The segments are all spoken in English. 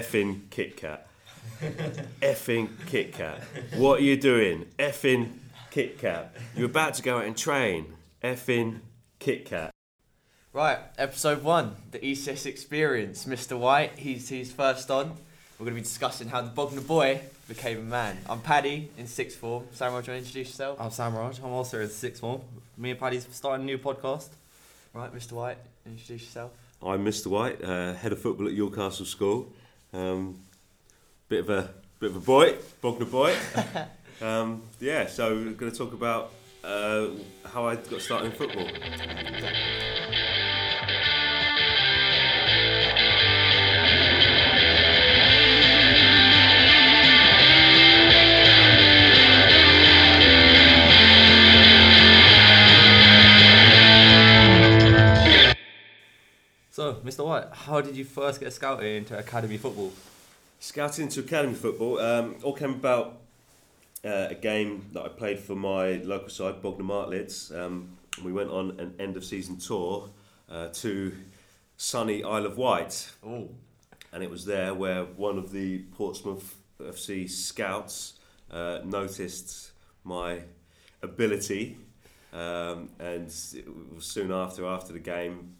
Effing Kit Kat. Effing Kit Kat. What are you doing? Effing Kit Kat. You're about to go out and train. Effing Kit Kat. Right, episode one, the ECS experience. Mr. White, he's he's first on. We're going to be discussing how the Bognor boy became a man. I'm Paddy in sixth form. Samuel, do you want to introduce yourself? I'm Sam Raj. I'm also in sixth form. Me and Paddy's starting a new podcast. Right, Mr. White, introduce yourself. I'm Mr. White, uh, head of football at Ewell Castle School. Um, bit of a bit of a boy, Bognor boy. um, yeah, so we're going to talk about uh, how I got started in football. So, Mr. White, how did you first get scouted into academy football? Scouted into academy football um, all came about uh, a game that I played for my local side, Bognor Martletts. Um, we went on an end of season tour uh, to sunny Isle of Wight, Oh, and it was there where one of the Portsmouth FC scouts uh, noticed my ability, um, and it was soon after after the game,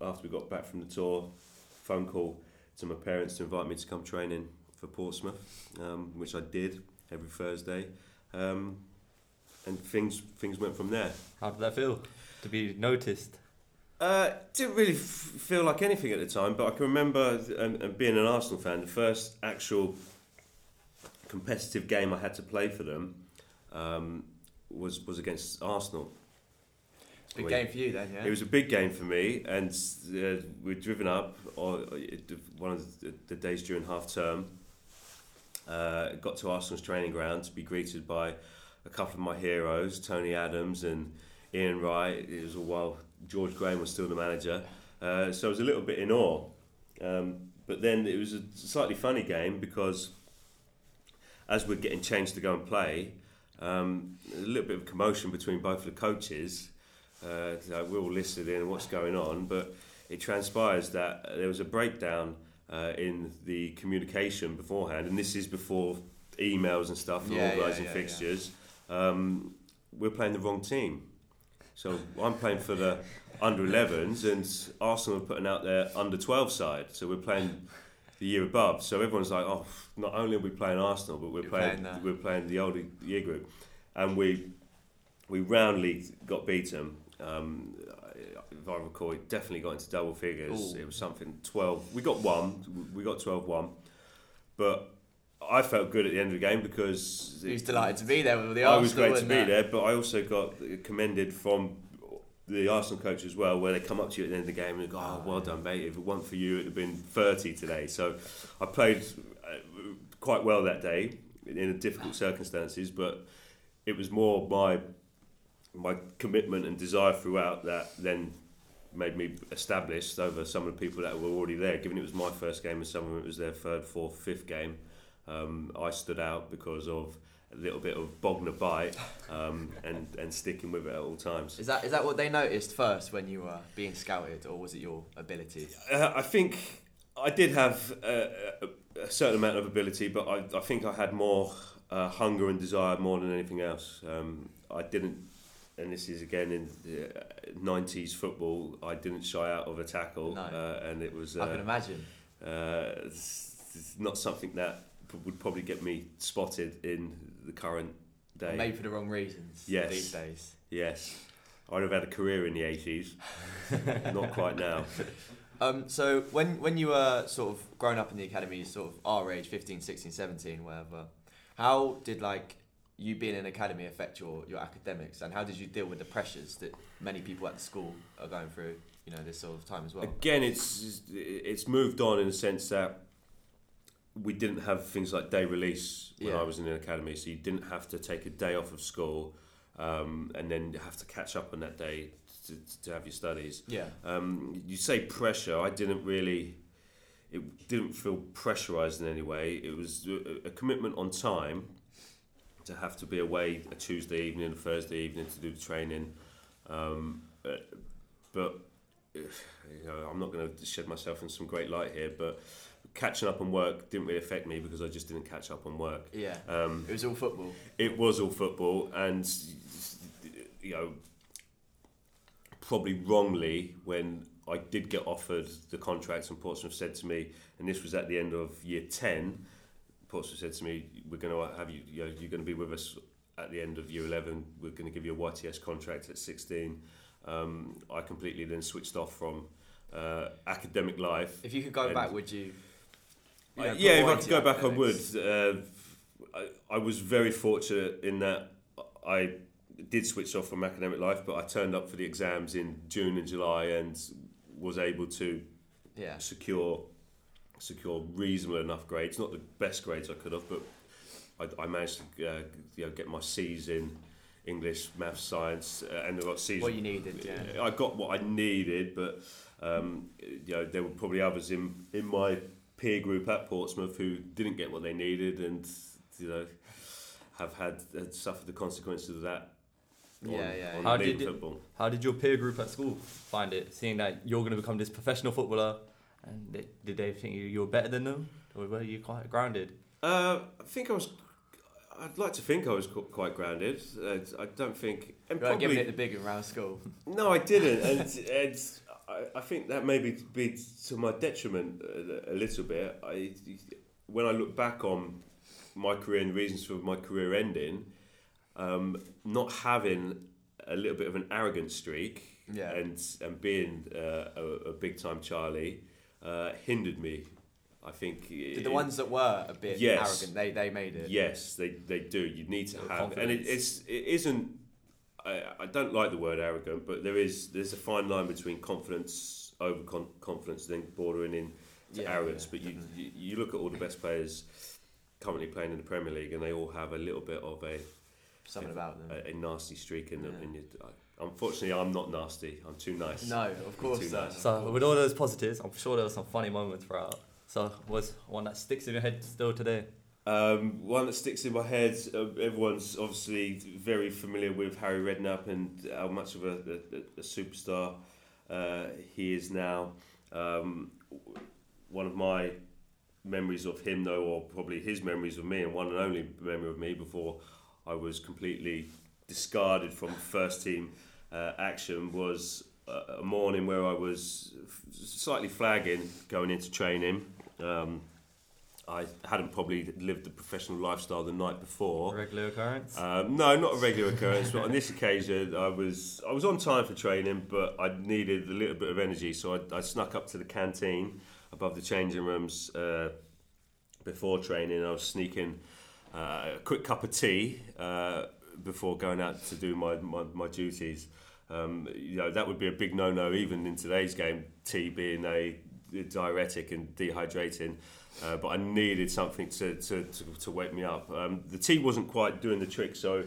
after we got back from the tour, phone call to my parents to invite me to come training for Portsmouth, um, which I did every Thursday, um, and things things went from there. How did that feel to be noticed? Uh, didn't really f- feel like anything at the time, but I can remember um, being an Arsenal fan. The first actual competitive game I had to play for them um, was was against Arsenal. Big We- game for you then, yeah? It was a big game for me, and uh, we'd driven up or one of the, the days during half term. Uh, got to Arsenal's training ground to be greeted by a couple of my heroes, Tony Adams and Ian Wright. It was a while George Graham was still the manager, uh, so I was a little bit in awe. Um, but then it was a slightly funny game because as we're getting changed to go and play, um, a little bit of commotion between both of the coaches. Uh, so we're all listed in what's going on, but it transpires that there was a breakdown uh, in the communication beforehand, and this is before emails and stuff Yeah, yeah, organising yeah, yeah. fixtures. Um, we're playing the wrong team, so I'm playing for the under 11s, and Arsenal are putting out their under 12 side, so we're playing the year above. So everyone's like, oh, not only are we playing Arsenal, but we're playing, playing we're playing the older year group, and we we roundly got beaten. Um, if I recall, it definitely got into double figures. Ooh. It was something 12. We got one. We got 12 1. But I felt good at the end of the game because. He was delighted to be there with the Arsenal. I was great to be that. there, but I also got commended from the Arsenal coach as well, where they come up to you at the end of the game and go, "Oh, well done, mate! If it weren't for you, it'd have been 30 today." So I played uh, quite well that day in difficult circumstances, but it was more my my commitment and desire throughout that then made me established over some of the people that were already there. Given it was my first game and some of it was their third, fourth, fifth game, um, I stood out because of a little bit of Bognor bite um, and and sticking with it at all times. Is that is that what they noticed first when you were being scouted, or was it your ability? Uh, I think I did have a, a, a certain amount of ability, but I, I think I had more uh, hunger and desire more than anything else. Um, I didn't, and this is again in the uh, '90s football. I didn't shy out of a tackle, No. uh, and it was I can uh, imagine. uh, it's, it's not something that would probably get me spotted in the current day. Made for the wrong reasons. Yes. These days. Yes, I'd have had a career in the '80s. not quite now. Um, so when when you were sort of growing up in the academy, sort of our age, 15, 16, 17, whatever, how did like you being in academy affect your, your academics and how did you deal with the pressures that many people at the school are going through, you know, this sort of time as well? Again, it's it's moved on in the sense that we didn't have things like day release when Yeah. I was in the academy, so you didn't have to take a day off of school um, and then have to catch up on that day to, to have your studies. Yeah. Um, you say pressure. I didn't really. It didn't feel pressurized in any way. It was a commitment on time to have to be away a Tuesday evening, a Thursday evening to do the training. Um, but you know, I'm not going to shed myself in some great light here, but catching up on work didn't really affect me because I just didn't catch up on work. Yeah. Um, It was all football. it was all football, and you know, probably wrongly when I did get offered the contract, and Portsmouth said to me, and this was at the end of year ten. Portsmouth said to me, "We're going to have you. you know, you're going to be with us at the end of year eleven. We're going to give you a YTS contract at 16." Um, I completely then switched off from uh, academic life. If you could go back, would you? you Uh, know, yeah, if I could go back, I would. Uh, I, I was very fortunate in that I did switch off from academic life, but I turned up for the exams in June and July and was able to Yeah. secure secure reasonable enough grades. Not the best grades I could have, but I, I managed to uh, you know, get my C's in English, maths, science, uh, and I got C's. What you needed, yeah. I got what I needed, but um, you know there were probably others in in my peer group at Portsmouth who didn't get what they needed, and you know have had had suffered the consequences of that. on- Yeah, yeah, on. How league did football. How did your peer group at school find it, seeing that you're going to become this professional footballer? And they, did they think you, you were better than them, or were you quite grounded? Uh, I think I was. I'd like to think I was qu- quite grounded. Uh, I don't think, and You giving it the big round school. no, I didn't, and and I, I think that maybe be to my detriment a, a little bit. I when I look back on my career and the reasons for my career ending, um, not having a little bit of an arrogant streak Yeah. and and being uh, a, a big time Charlie uh, hindered me. I think Did the ones that were a bit Yes. arrogant, they, they made it. Yes, they, they do. You need to Little have, and it, confidence. it's it isn't. I, I don't like the word arrogant, but there is there's a fine line between confidence, over confidence, then bordering in to Yeah, arrogance. yeah, but you, you you look at all the best players currently playing in the Premier League, and they all have a little bit of a Something about them. a, a nasty streak in them. Yeah. And you, I, unfortunately, I'm not nasty. I'm too nice. no, of course. too not, nice. So with all those positives, I'm sure there were some funny moments throughout. So was one that sticks in your head still today? Um, one that sticks in my head. Uh, everyone's obviously very familiar with Harry Redknapp and how much of a, a, a superstar uh, he is now. Um, one of my memories of him, though, or probably his memories of me, and one and only memory of me before I was completely discarded from first team uh, action, was a, a morning where I was slightly flagging going into training. Um, I hadn't probably lived the professional lifestyle the night before. Regular occurrence. Um, no, not a regular occurrence, but on this occasion, I was I was on time for training, but I needed a little bit of energy, so I, I snuck up to the canteen above the changing rooms uh, before training. I was sneaking uh, a quick cup of tea uh, before going out to do my my, my duties. Um, you know that would be a big no-no even in today's game. Tea being a diuretic and dehydrating. Uh, but I needed something to, to, to, to wake me up. Um, the tea wasn't quite doing the trick, so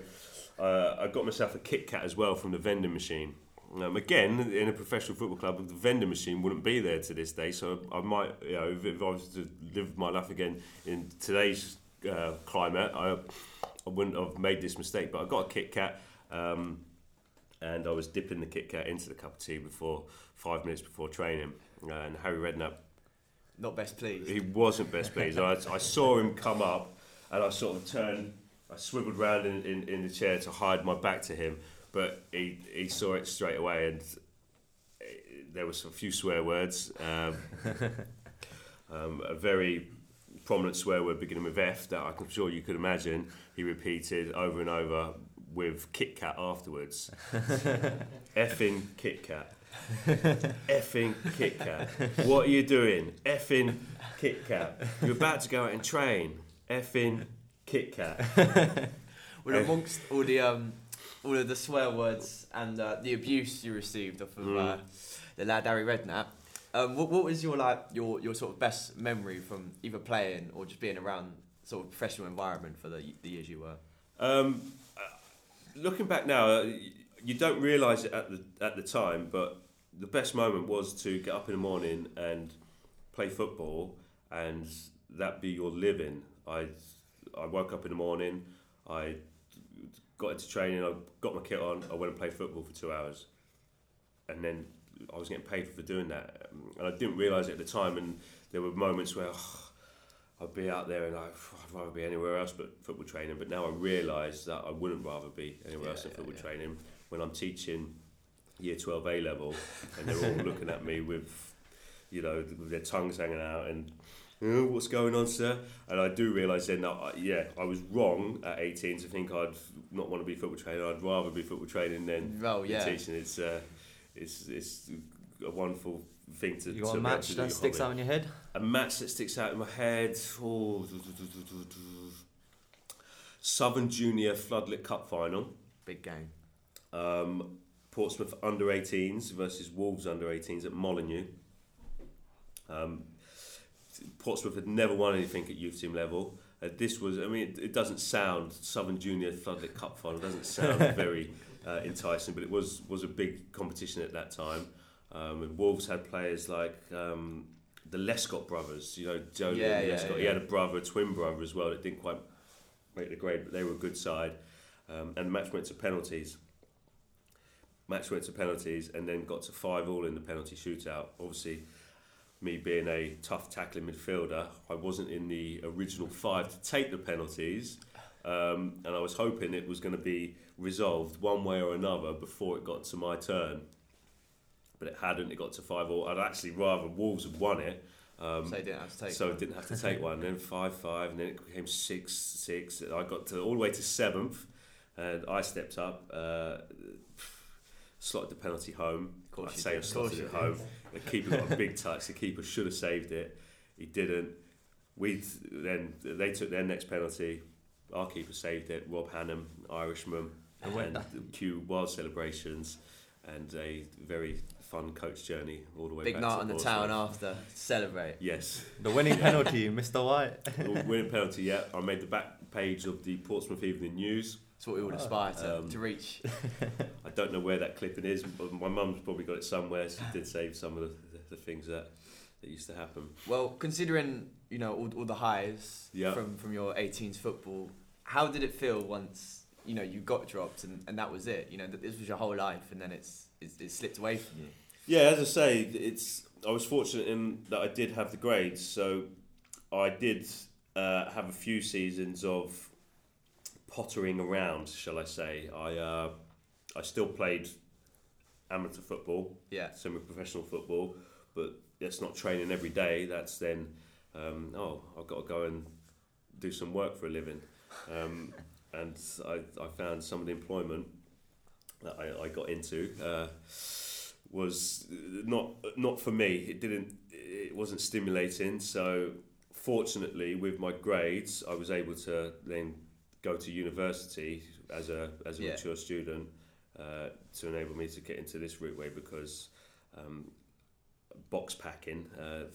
uh, I got myself a Kit Kat as well from the vending machine. Um, again, in a professional football club, the vending machine wouldn't be there to this day, so I might, you know, if, if I was to live my life again in today's uh, climate, I, I wouldn't have made this mistake. But I got a Kit Kat, um, and I was dipping the Kit Kat into the cup of tea before five minutes before training, and Harry Redknapp Not best pleased. he wasn't best pleased. I, I saw him come up, and I sort of turned, I swiveled round in, in, in the chair to hide my back to him, but he, he saw it straight away, and eh, there was a few swear words. Um, um, a very prominent swear word beginning with F that I'm sure you could imagine. He repeated over and over with Kit Kat afterwards. Effing Kit Kat. Effing Kit Kat. What are you doing? Effing Kit Kat. You're about to go out and train. Effing Kit Kat. Well, Uh, amongst all the um, all of the swear words and uh, the abuse you received off of uh, Mm. the lad Harry Redknapp, um, what, what was your like your, your sort of best memory from either playing or just being around sort of professional environment for the the years you were? Um, uh, looking back now, uh, you don't realise it at the at the time, but the best moment was to get up in the morning and play football, and that be your living. I I woke up in the morning, I got into training, I got my kit on, I went and played football for two hours, and then I was getting paid for doing that, and I didn't realise it at the time. And there were moments where oh, I'd be out there and I, I'd rather be anywhere else but football training. But now I realise that I wouldn't rather be anywhere Yeah, else than yeah, football yeah. training when I'm teaching year 12 A level and they're all looking at me with, you know, with their tongues hanging out and. "Oh, what's going on, sir? And I do realise then that, I, yeah, I was wrong at 18 to think I'd not want to be football trainer. I'd rather be football training than Well, yeah. teaching. It's, uh, it's, it's a wonderful thing to You got to a match that sticks hobby. out in your head? A match that sticks out in my head. Oh, Southern Junior Floodlit Cup final. Big game. Um, Portsmouth under 18s versus Wolves under 18s at Molineux. Um, Portsmouth had never won anything at youth team level. Uh, this was, I mean, it, it doesn't sound Southern Junior Floodlit Cup final doesn't sound very uh, enticing, but it was was a big competition at that time. Um, and Wolves had players like um, the Lescott brothers. You know, Joe Yeah, yeah, Lescott. He had a brother, a twin brother as well. That didn't quite make the grade, but they were a good side. Um, and the match went to penalties. Match went to penalties, and then got to five all in the penalty shootout. Obviously, me being a tough tackling midfielder, I wasn't in the original five to take the penalties, um, and I was hoping it was going to be resolved one way or another before it got to my turn. But it hadn't. It got to five all. I'd actually rather Wolves had won it. Um, so you didn't have to take. so I didn't have to take one. Then five five, and then it became six six. I got to all the way to seventh, and I stepped up, uh, slotted the penalty home. course I say. I slotted it home. The keeper got a big touch. The keeper should have saved it. He didn't. We then they took their next penalty. Our keeper saved it. Rob Hannum, Irishman, And when- and wild celebrations, and a very fun coach journey all the way Big back night to on the town after. to Celebrate. Yes. The winning penalty, Mr. White. winning penalty, yeah. I made the back page of the Portsmouth Evening News. That's what we would aspire to, Um, to reach. I don't know where that clipping is, but my mum's probably got it somewhere. She did save some of the, the things that, that used to happen. Well, considering you know all, all the highs Yeah. from from your 18s football, how did it feel once you know you got dropped and, and that was it? You know that this was your whole life, and then it's it's, it slipped away from you. Yeah, as I say, it's I was fortunate in that I did have the grades, so I did uh, have a few seasons of pottering around, shall I say. I uh, I still played amateur football, Yeah. semi-professional football, but that's not training every day. That's then, um, oh, I've got to go and do some work for a living, um, and I, I found some of the employment that I, I got into uh, was not not for me. It didn't. It wasn't stimulating. So fortunately, with my grades, I was able to then go to university as a as a Yeah. mature student uh, to enable me to get into this route way because um, box packing, uh,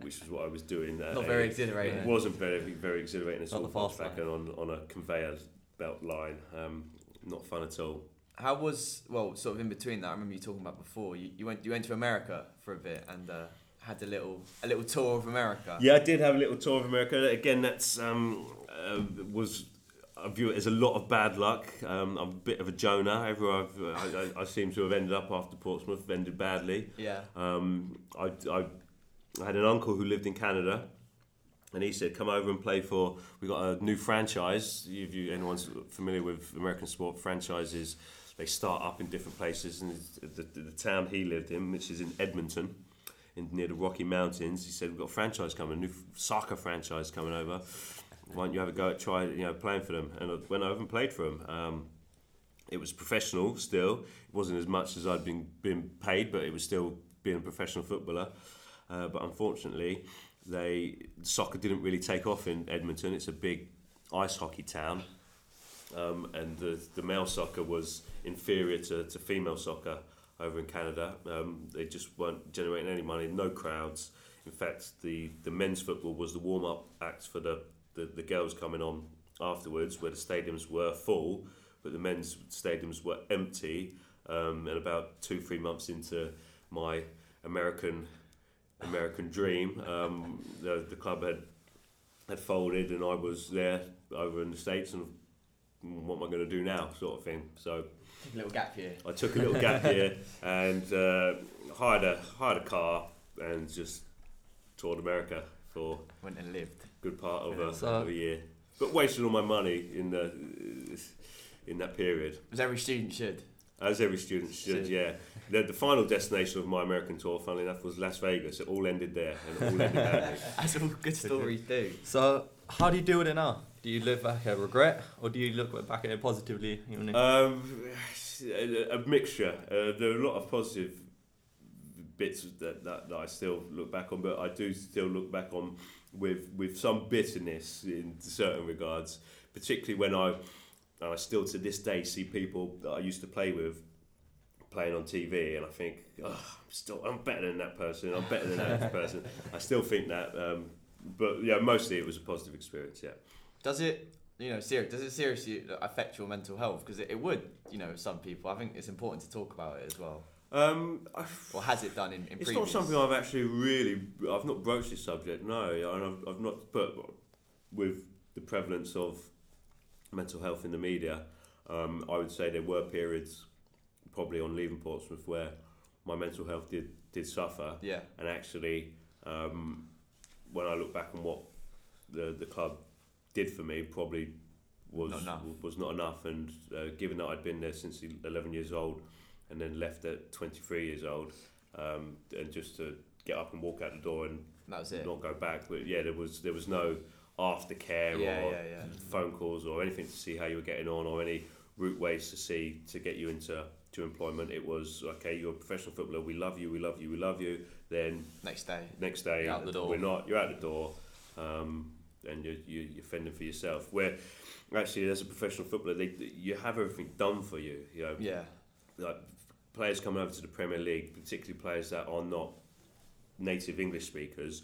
which is what I was doing. at Not very exhilarating. It wasn't very very exhilarating at Not all. Box packing on on a conveyor belt line, um, not fun at all. How was well, sort of in between that? I remember you talking about before. You, you went you went to America for a bit and uh, had a little a little tour of America. Yeah, I did have a little tour of America. Again, that's um, uh, was I view it as a lot of bad luck. Um, I'm a bit of a Jonah. Everywhere I've, I, I, I seem to have ended up after Portsmouth ended badly. Yeah. Um, I, I, I had an uncle who lived in Canada, and he said, "Come over and play for." We got a new franchise. If you anyone's familiar with American sport franchises, they start up in different places. And the, the, the town he lived in, which is in Edmonton, in near the Rocky Mountains, he said, "We've got a franchise coming, a new soccer franchise coming over. Why don't you have a go at try, you know, playing for them?" And when I and played for them. Um, it was professional still. It wasn't as much as I'd been been paid, but it was still being a professional footballer. Uh, but unfortunately, they soccer didn't really take off in Edmonton. It's a big ice hockey town, um, and the the male soccer was inferior to, to female soccer over in Canada. Um, they just weren't generating any money, no crowds. In fact, the, the men's football was the warm up act for the, the, the girls coming on afterwards, where the stadiums were full, but the men's stadiums were empty. Um, and about two, three months into my American American dream, um, the, the club had had folded, and I was there over in the states, and what am I going to do now, sort of thing. So a little gap here. I took a little gap here and uh, hired a hired a car and just toured America for Went and lived. A good part of, a, So- of a year, but wasted all my money in the in that period. As every student should. As every student should, Should. yeah. The, the final destination of my American tour, funnily enough, was Las Vegas. It all ended there, and all ended badly. As all good stories do. So, how do you deal with it now? Do you look back at regret, or do you look back at it positively? Um, a, a mixture. Uh, there are a lot of positive bits that, that, that I still look back on, but I do still look back on with with some bitterness in certain regards, particularly when I and I still to this day see people that I used to play with playing on TV, and I think, oh, I'm still I'm better than that person. I'm better than that person. I still think that, um, but yeah, mostly it was a positive experience. Yeah. Does it, you know, ser- does it seriously affect your mental health? Because it, it would, you know, some people. I think it's important to talk about it as well. Um, Or has it done in, in It's previous? not something I've actually really. I've not broached this subject. No, and I've, I've not. But with the prevalence of mental health in the media, um, I would say there were periods, probably on leaving Portsmouth, where my mental health did did suffer, Yeah. and actually, um, when I look back on what the the club did for me, probably was Not enough. was not enough. And uh, given that I'd been there since 11 years old, and then left at 23 years old, um, and just to get up and walk out the door and That was it. not go back. But yeah, there was there was no aftercare Yeah, or yeah, yeah. phone calls or anything to see how you were getting on or any route ways to see to get you into to employment. It was okay. You're a professional footballer. We love you. We love you. We love you. Then Next day. next day You're out the door. we're not. You're out the door, um, and you're, you you're fending for yourself. Where actually, as a professional footballer, they, you have everything done for you. You know, Yeah. like players coming over to the Premier League, particularly players that are not native English speakers,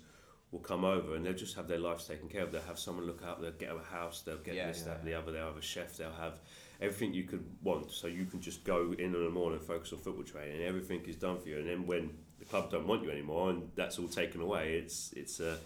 will come over and they'll just have their lives taken care of. They'll have someone look out. They'll get a house. They'll get Yeah, this, yeah, that, yeah. the other. They'll have a chef. They'll have everything you could want. So you can just go in in the morning and focus on football training. And everything is done for you. And then when the club don't want you anymore and that's all taken away, it's it's a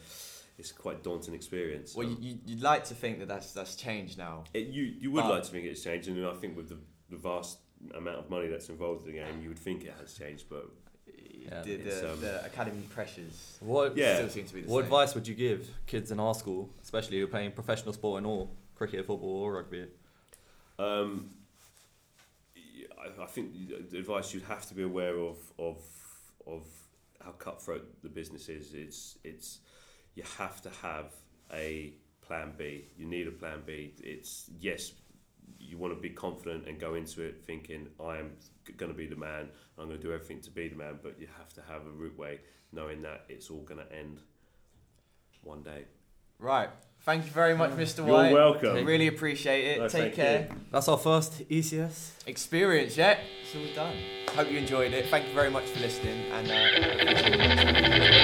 it's quite a daunting experience. Well, you, you- you'd like to think that that's that's changed now. It, you you would like to think it's changed, and I think with the, the vast amount of money that's involved in the game, you would think it has changed. But Yeah, the, the, um, the academy pressures what Yeah. still seem to be the what same. advice would you give kids in our school, especially who are playing professional sport in all cricket, football, or rugby? um, I, I think the advice you'd have to be aware of of of how cutthroat the business is. It's it's you have to have a plan B. You need a plan B. It's yes. You want to be confident and go into it thinking I am going to be the man. I'm going to do everything to be the man, but you have to have a route way, knowing that it's all going to end one day. Right. Thank you very much, Mr. You're White. welcome. Really appreciate it. No, Take thank care. That's our first E ECS. Experience, yeah? It's all done. Hope you enjoyed it. Thank you very much for listening. And uh,